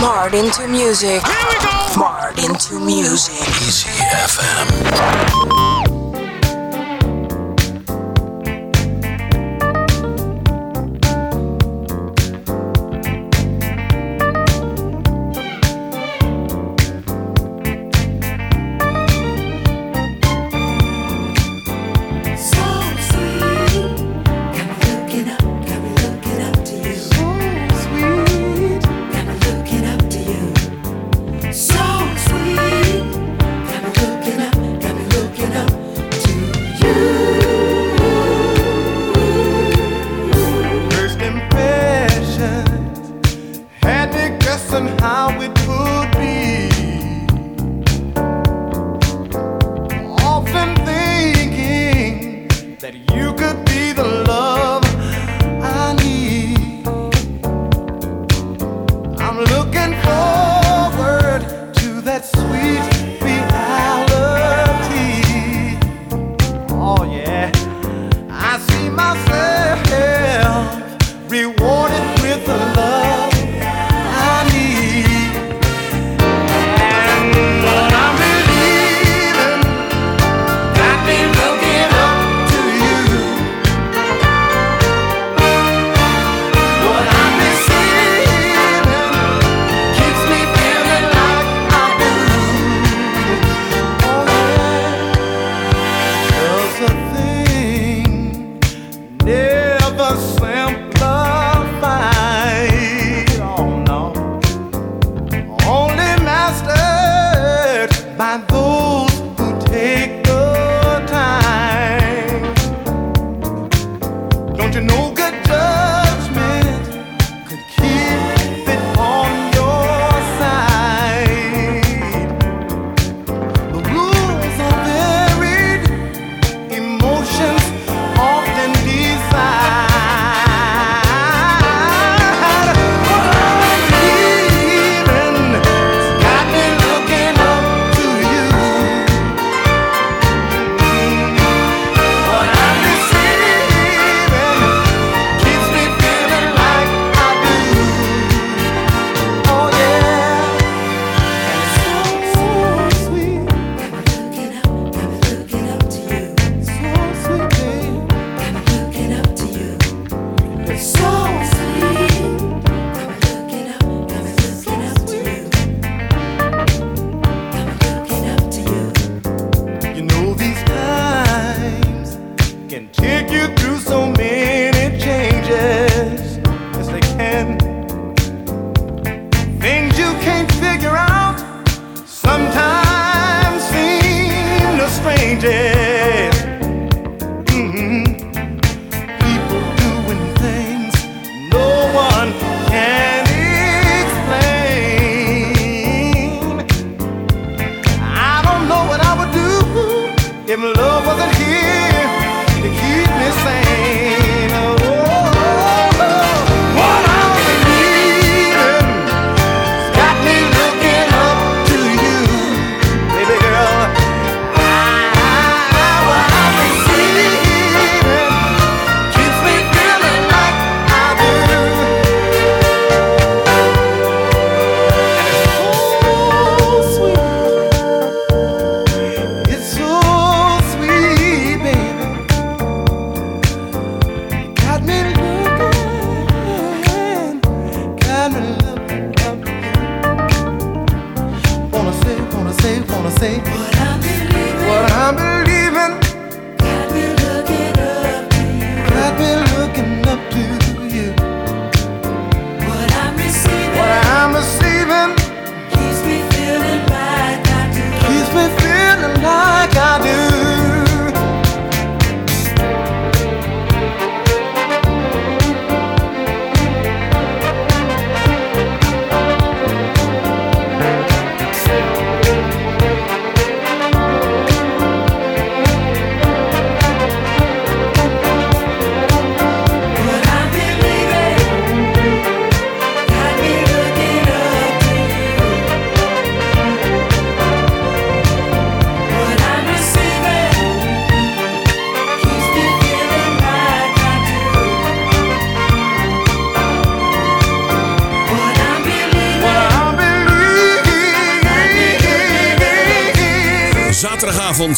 Marred into music. Here we go. Marred into music. Easy FM.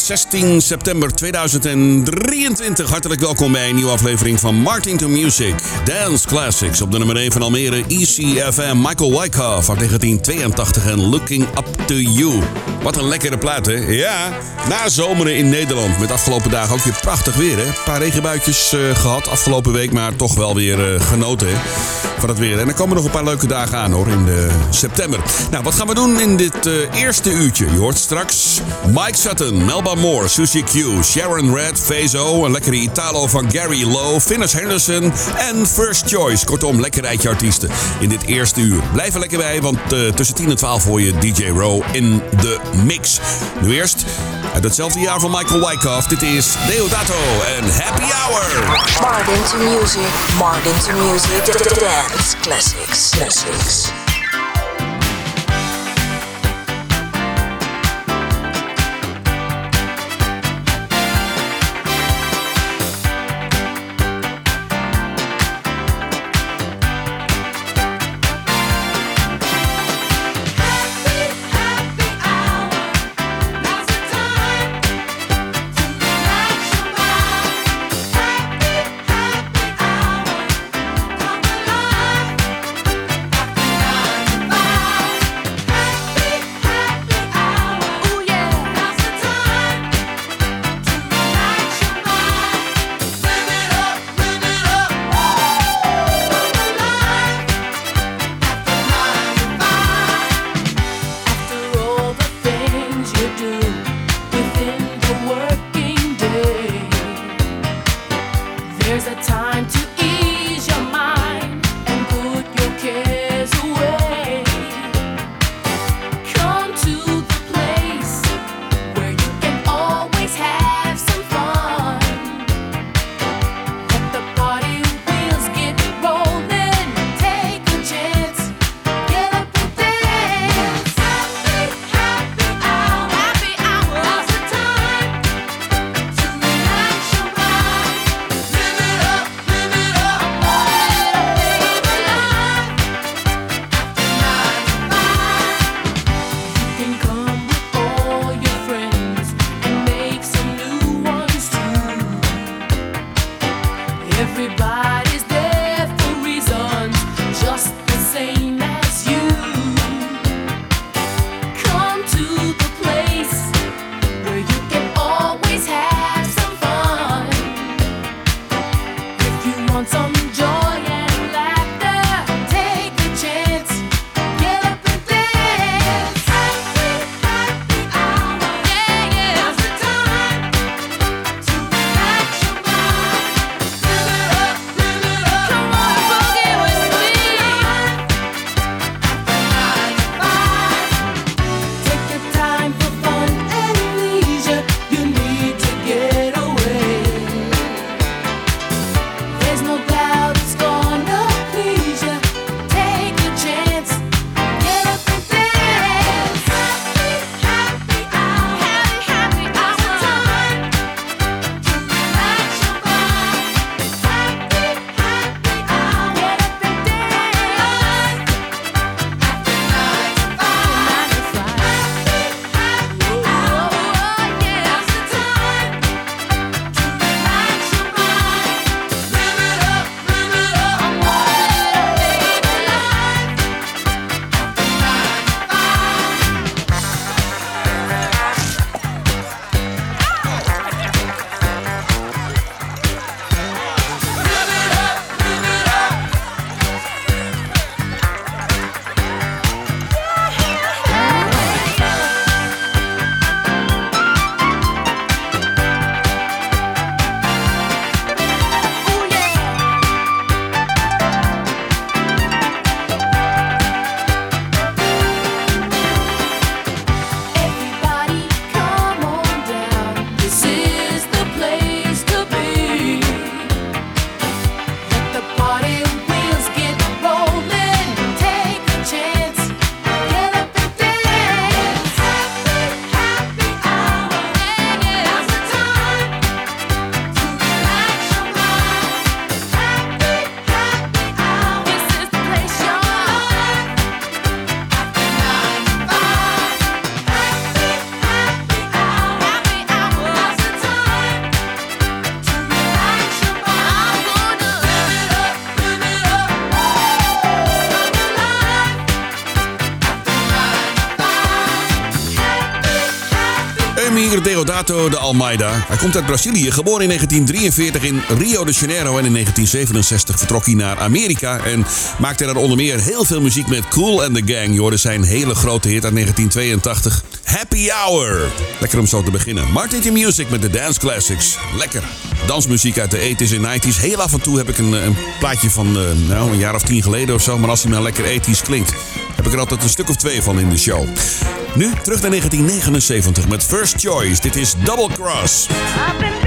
Goedenavond, 16 september 2023. Hartelijk welkom bij een nieuwe aflevering van Martin to Music. Dance Classics op de nummer 1 van Almere, ECFM. Michael Wyckoff uit 1982 en Looking Up to You. Wat een lekkere plaat, hè? Ja, na zomeren in Nederland. Met afgelopen dagen ook weer prachtig weer, hè? Een paar regenbuitjes uh, gehad afgelopen week, maar toch wel weer uh, genoten? Van het weer. En er komen nog een paar leuke dagen aan, hoor, in de september. Nou, wat gaan we doen in dit eerste uurtje? Je hoort straks Mike Sutton, Melba Moore, Susie Q, Sharon Red, Fazo, een lekkere Italo van Gary Lowe, Finnis Henderson en First Choice. Kortom, lekker rijtje artiesten in dit eerste uur. Blijf er lekker bij, want uh, tussen 10 en 12 hoor je DJ Row in de mix. Nu eerst uit hetzelfde jaar van Michael Wyckoff. Dit is Deodato en Happy Hour. Martin to music, Martin to music, dance classics, classics. Deodato de Almeida. Hij komt uit Brazilië, geboren in 1943 in Rio de Janeiro. En in 1967 vertrok hij naar Amerika en maakte daar onder meer heel veel muziek met Cool and the Gang. Je zijn hele grote hit uit 1982, Happy Hour. Lekker om zo te beginnen. Martin to Music met de Dance Classics. Lekker. Dansmuziek uit de 80s en 90s. Heel af en toe heb ik een, een plaatje van uh, nou, een jaar of tien geleden of zo. Maar als hij maar lekker 80s klinkt, heb ik er altijd een stuk of twee van in de show. Nu terug naar 1979 met First Choice. Dit is Double Cross. I've been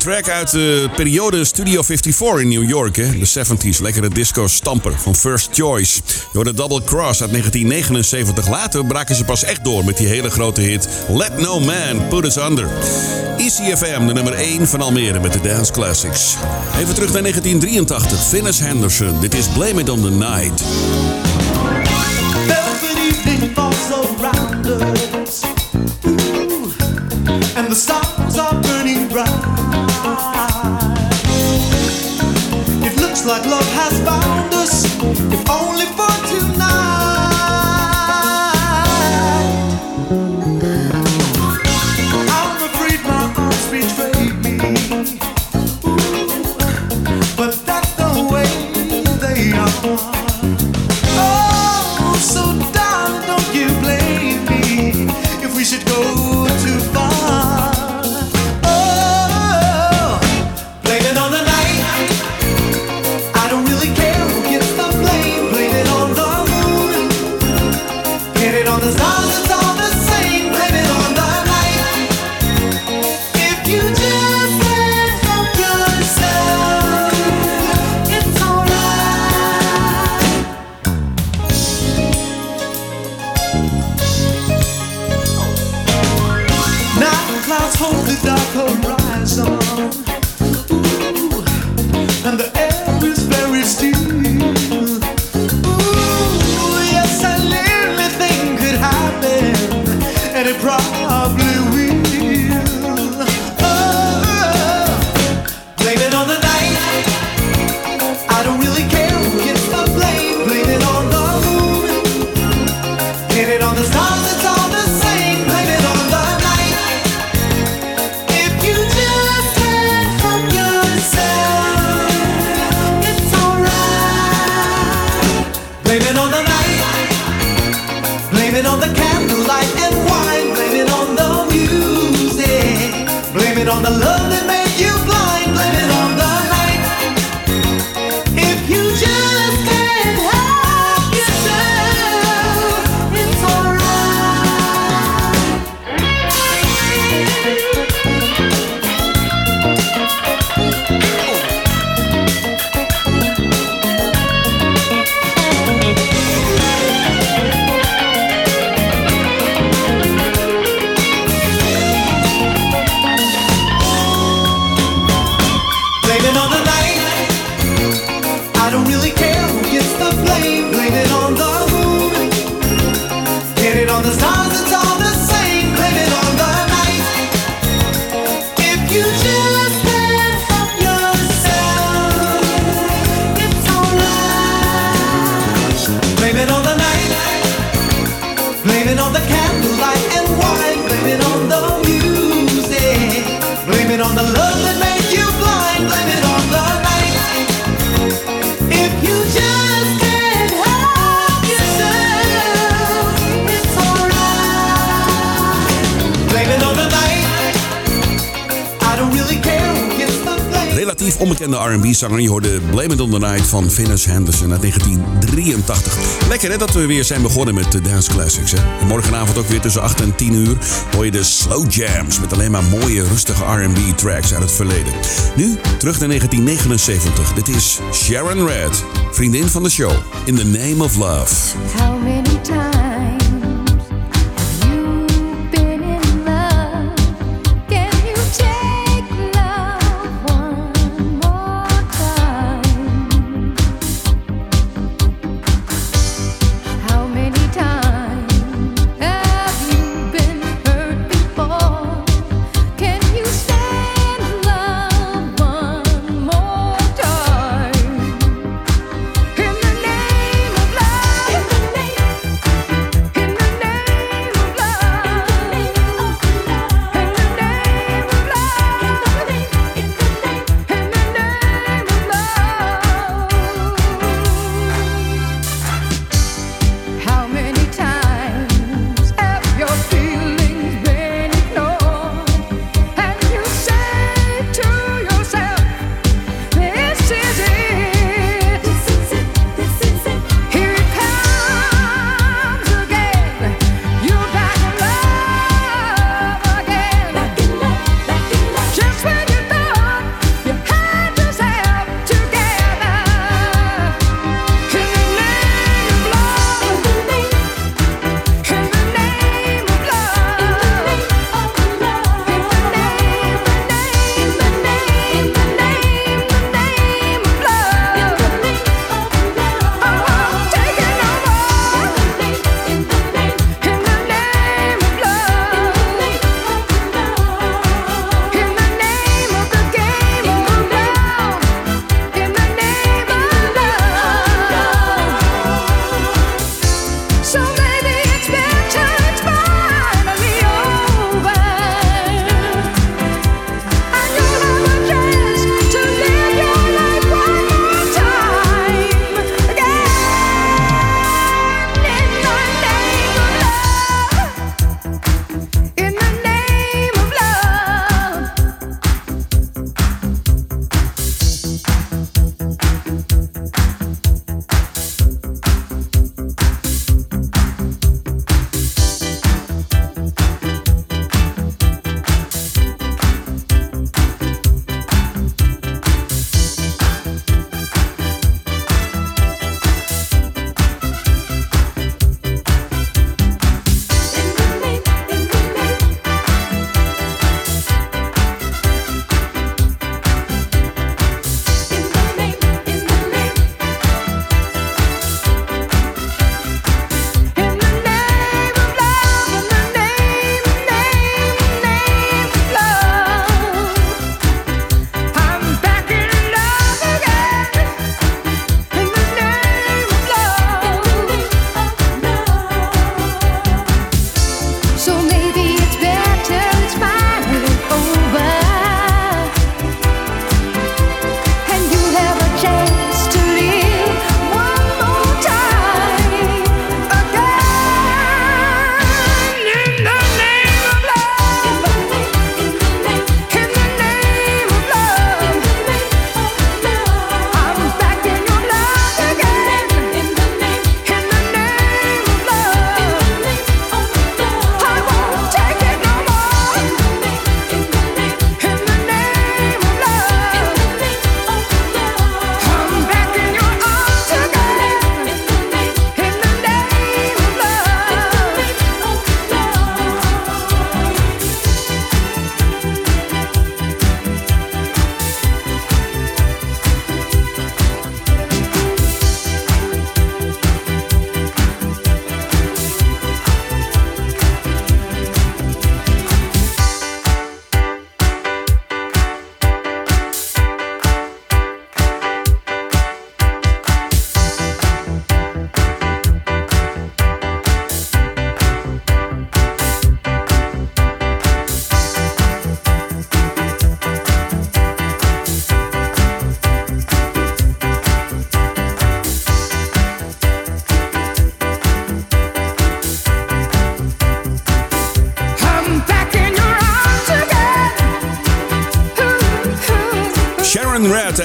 track uit de periode Studio 54 in New York. Hè? De 70s, lekkere disco-stamper van First Choice. Door de Double Cross uit 1979. Later braken ze pas echt door met die hele grote hit Let No Man Put Us Under. ICFM, de nummer 1 van Almere met de Dance Classics. Even terug naar 1983. Finnis Henderson, dit is Blame It On The Night. Velvet evening falls around us. like love. R&B-zanger. Je hoorde Blame It On The Night van Venus Henderson uit 1983. Lekker hè, dat we weer zijn begonnen met de Dance Classics. Hè? Morgenavond ook weer tussen 8 en 10 uur hoor je de Slow Jams... met alleen maar mooie, rustige R&B-tracks uit het verleden. Nu terug naar 1979. Dit is Sharon Red, vriendin van de show. In the Name of Love. How many times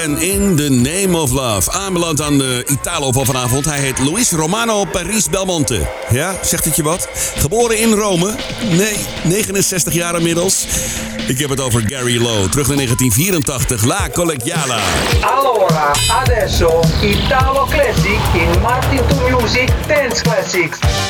en In the Name of Love. Aanbeland aan de Italo van vanavond. Hij heet Luis Romano Paris Belmonte. Ja, zegt het je wat? Geboren in Rome. Nee, 69 jaar inmiddels. Ik heb het over Gary Lowe. Terug naar 1984. La Collegiala. Allora, adesso Italo Classic in Martin to Music Dance Classics.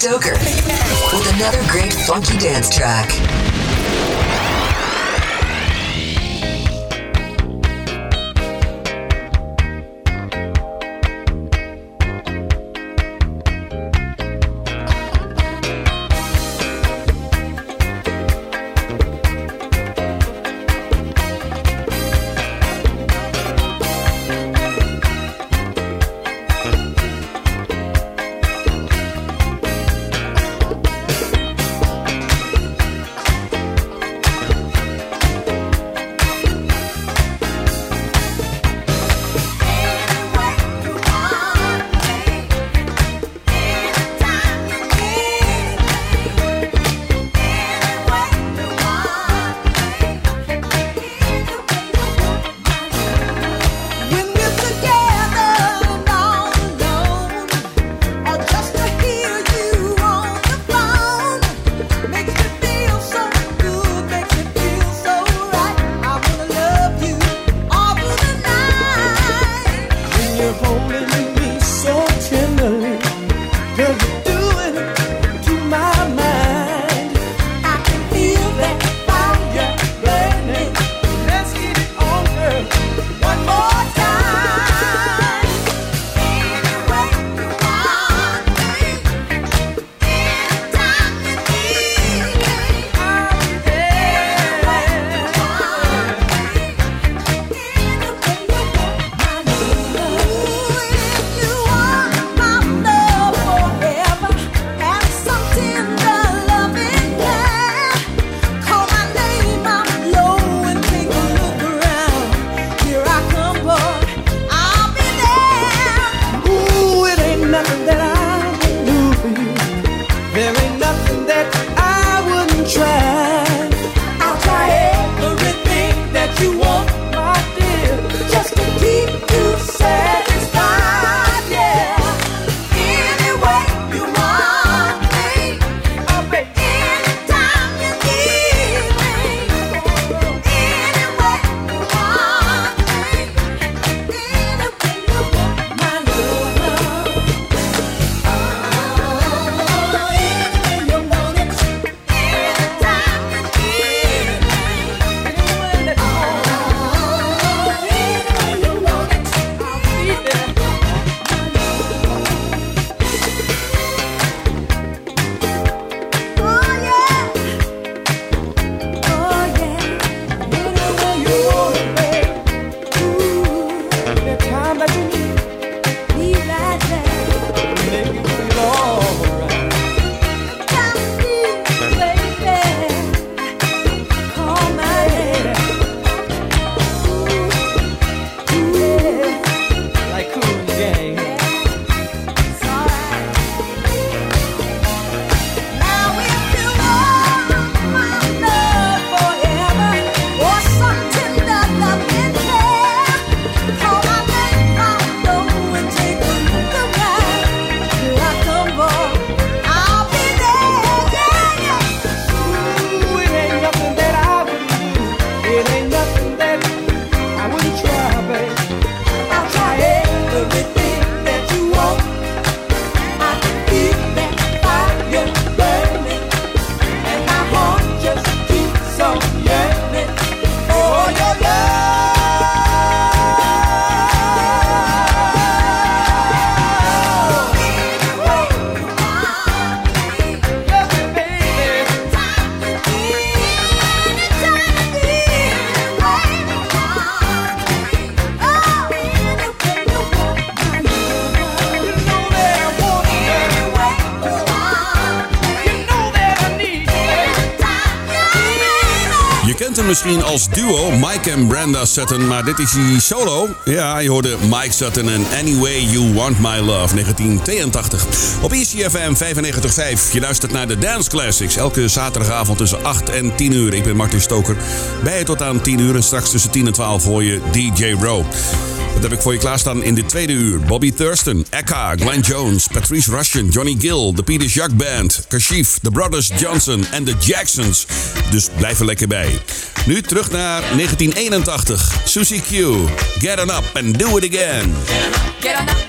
Stoker with another great funky dance track. there als duo Mike en Brenda Sutton, maar dit is die solo. Ja, je hoorde Mike Sutton en Anyway You Want My Love 1982. Op ECFM 95.5. Je luistert naar de Dance Classics elke zaterdagavond tussen 8 en 10 uur. Ik ben Martin Stoker. Bij je tot aan 10 uur en straks tussen 10 en 12 hoor je DJ Row. Dat heb ik voor je klaarstaan in de tweede uur? Bobby Thurston, Eka, Glenn Jones, Patrice Russian, Johnny Gill, de Peter Jacques Band, Kashif, The Brothers Johnson en de Jacksons. Dus blijf er lekker bij. Nu terug naar 1981. Susie Q, Get On Up and Do It Again. Get on.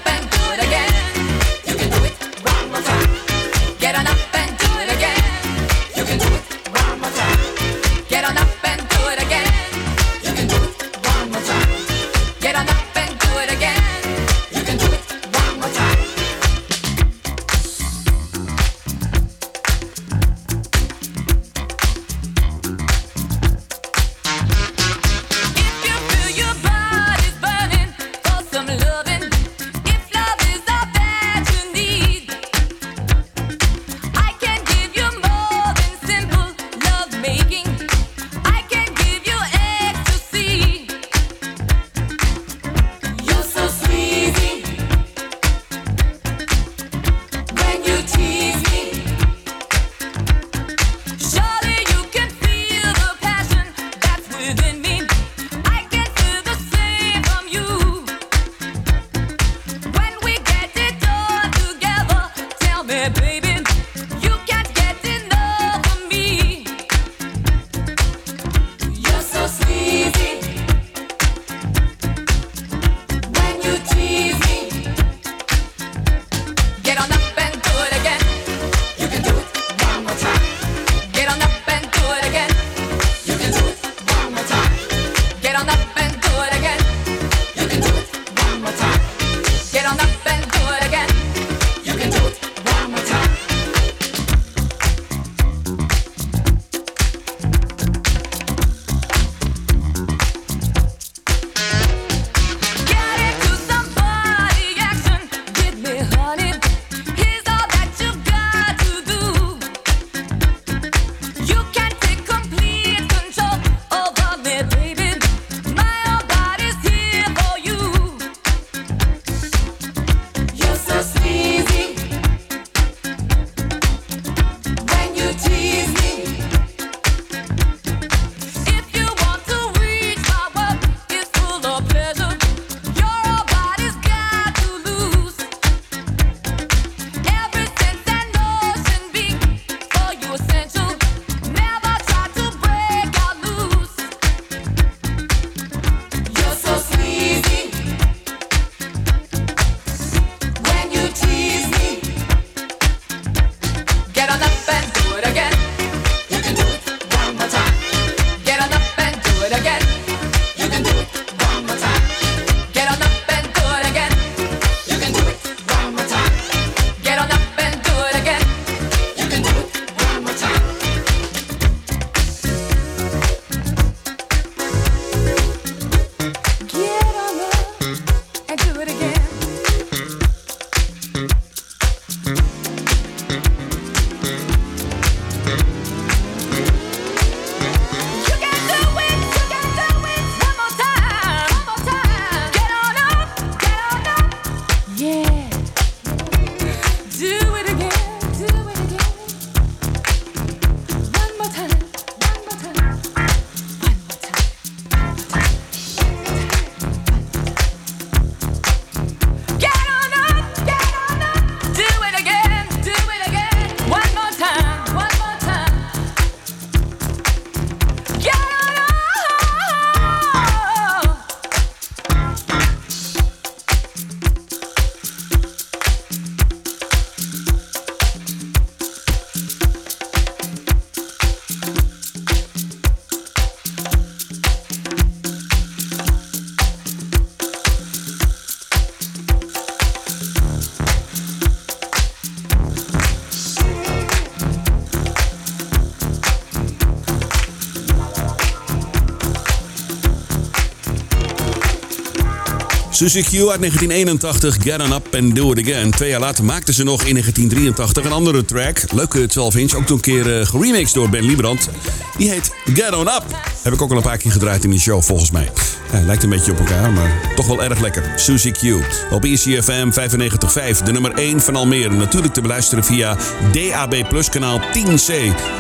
Suzy Q uit 1981, Get On Up and Do It Again. Twee jaar later maakten ze nog in 1983 een andere track. Leuke 12 inch, ook toen een keer eh, geremixed door Ben Liebrand. Die heet Get On Up. Heb ik ook al een paar keer gedraaid in die show volgens mij. Ja, lijkt een beetje op elkaar, maar toch wel erg lekker. Suzy Q op ECFM 95.5, de nummer 1 van Almere. Natuurlijk te beluisteren via DAB Plus kanaal 10C.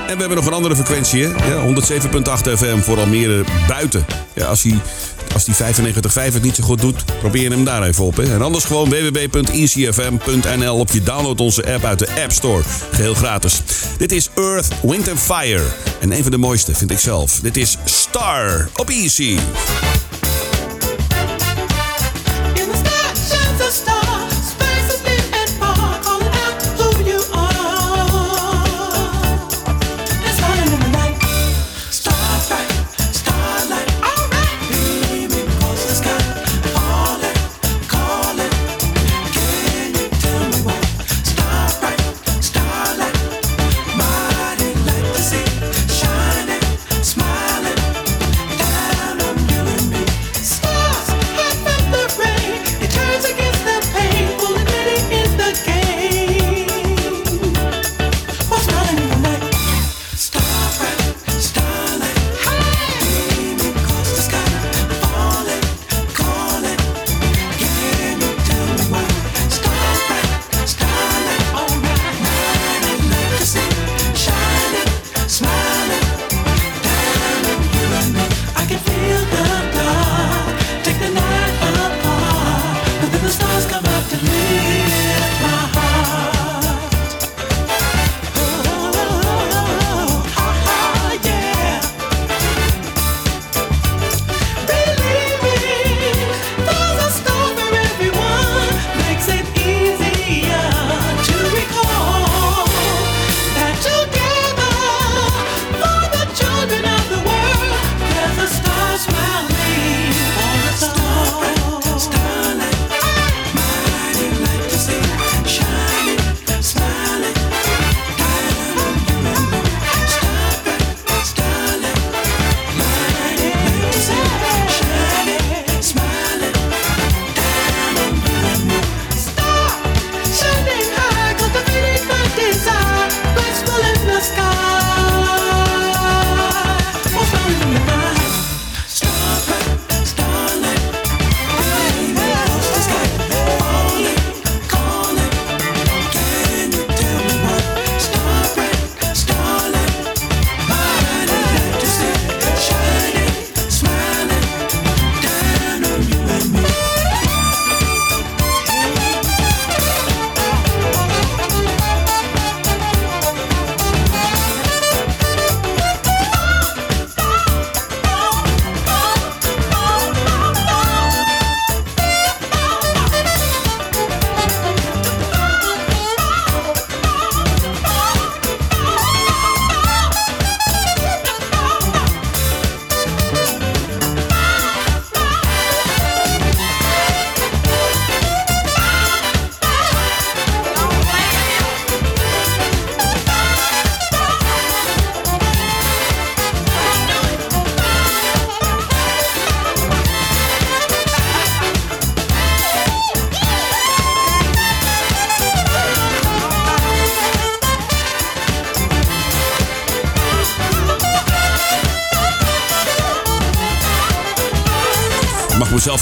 En we hebben nog een andere frequentie? Ja, 107.8 FM voor Almere buiten. Ja, als hij als die 95.5 het niet zo goed doet, probeer hem daar even op. Hè. En anders gewoon www.ecfm.nl op je download onze app uit de App Store. Geheel gratis. Dit is Earth, Wind and Fire. En een van de mooiste vind ik zelf. Dit is Star op Easy.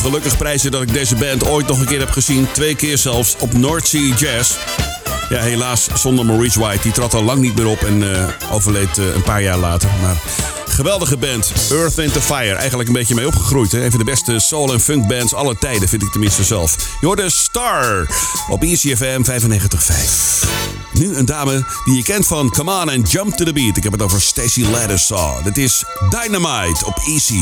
Gelukkig prijzen dat ik deze band ooit nog een keer heb gezien. Twee keer zelfs op North Sea Jazz. Ja, helaas zonder Maurice White. Die trad al lang niet meer op en eh, overleed eh, een paar jaar later. Maar geweldige band. Earth, Wind and Fire. Eigenlijk een beetje mee opgegroeid. Hè? Een van de beste soul- en funk bands aller tijden, vind ik tenminste zelf. Je Star op ECFM 95.5. Nu een dame die je kent van Come On and Jump to the Beat. Ik heb het over Stacey Laddersaw. Dit is Dynamite op Easy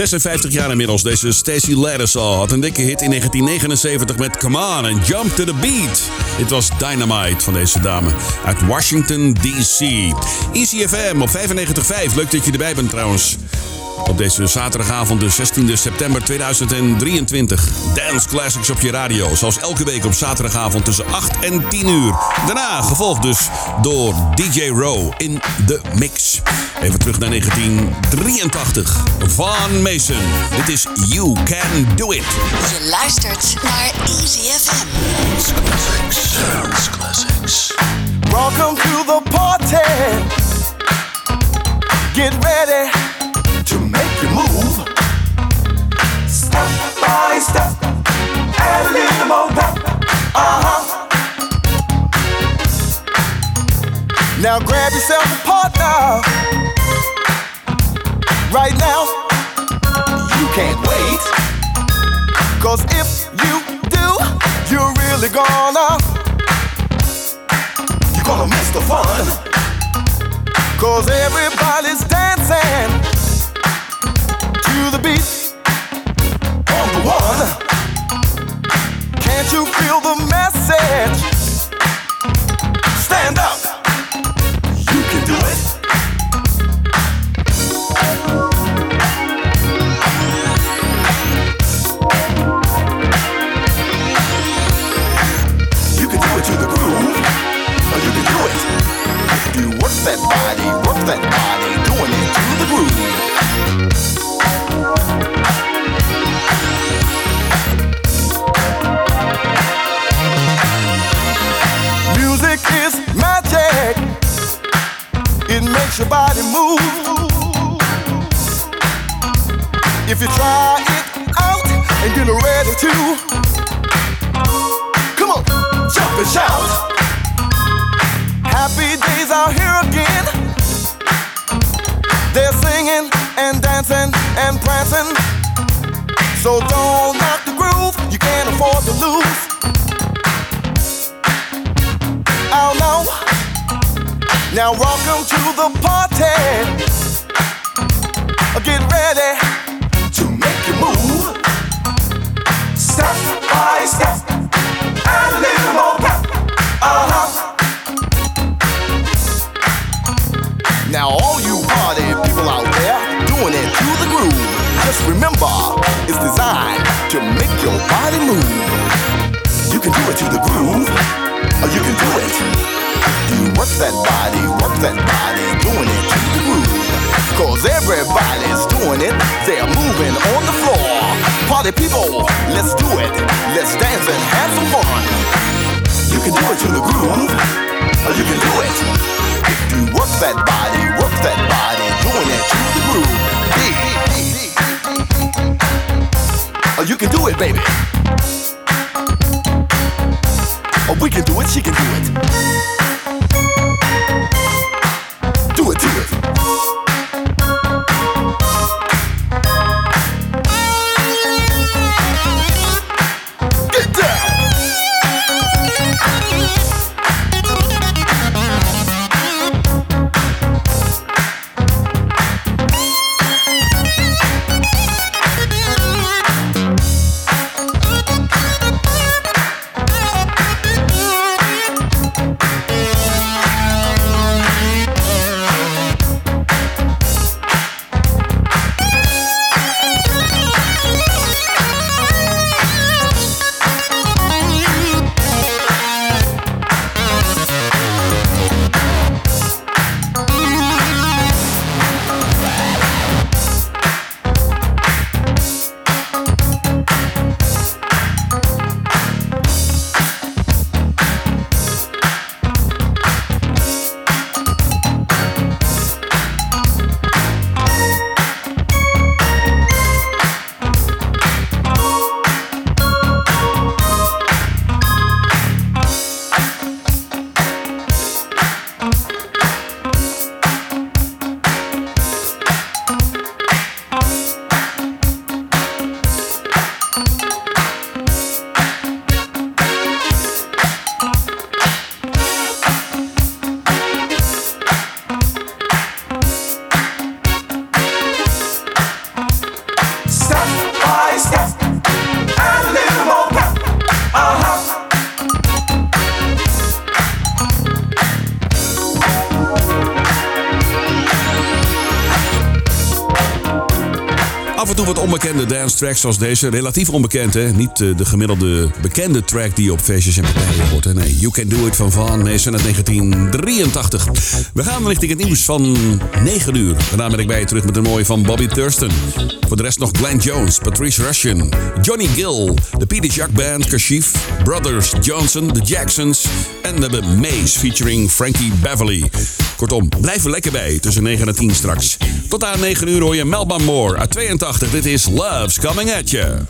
56 jaar inmiddels. Deze Stacey Lattisaw had een dikke hit in 1979 met Come On and Jump to the Beat. Dit was Dynamite van deze dame uit Washington D.C. Easy FM op 95.5. Leuk dat je erbij bent trouwens. Op deze zaterdagavond, de 16 september 2023. Dance Classics op je radio. Zoals elke week op zaterdagavond tussen 8 en 10 uur. Daarna gevolgd dus door DJ Row in de mix. Even terug naar 1983. Van Mason. Dit is You Can Do It. Je luistert naar Easy FM. Dance Classics. Dance Classics. Welcome to the party. Get ready to make your move. Step by step, add a little more pep. Uh huh. Now grab yourself a partner. Right now, you can't wait. Cause if you do, you're really gonna you're gonna miss the fun. Cause everybody's dancing to the beat on the one. Can't you feel the message? Stand up. Your body move. If you try it out and get ready to, come on, jump and shout. Happy days are here again. They're singing and dancing and prancing. So don't knock the groove, you can't afford to lose. Now welcome to the party. Get ready to make you move. Step by step, and a little more pep. Uh-huh. Now all you party people out there doing it to the groove. Just remember, it's designed to make your body move. You can do it to the groove, or you can do it. You work that body, work that body, doing it to the groove. Cause everybody's doing it, they're moving on the floor. Party people, let's do it. Let's dance and have some fun. You can do it to the groove, or you can do it. If You work that body, work that body, doing it to the groove. Or you can do it, baby. Or we can do it, she can. Do it, tracks zoals deze. Relatief onbekend, hè? Niet eh, de gemiddelde bekende track die op feestjes en partijen hoort. Nee, You Can Do It van Van Mason uit 1983. We gaan richting het nieuws van 9 uur. Daarna ben ik bij je terug met een mooie van Bobby Thurston. Voor de rest nog Glenn Jones, Patrice Russian, Johnny Gill, de Peter Jacques Band, Kashif, Brothers Johnson, The Jacksons en hebben Maze featuring Frankie Beverly. Kortom, blijf er lekker bij tussen 9 en 10 straks. Tot aan 9 uur hoor je Melba Moore uit 82. Dit is Love's Coming At You.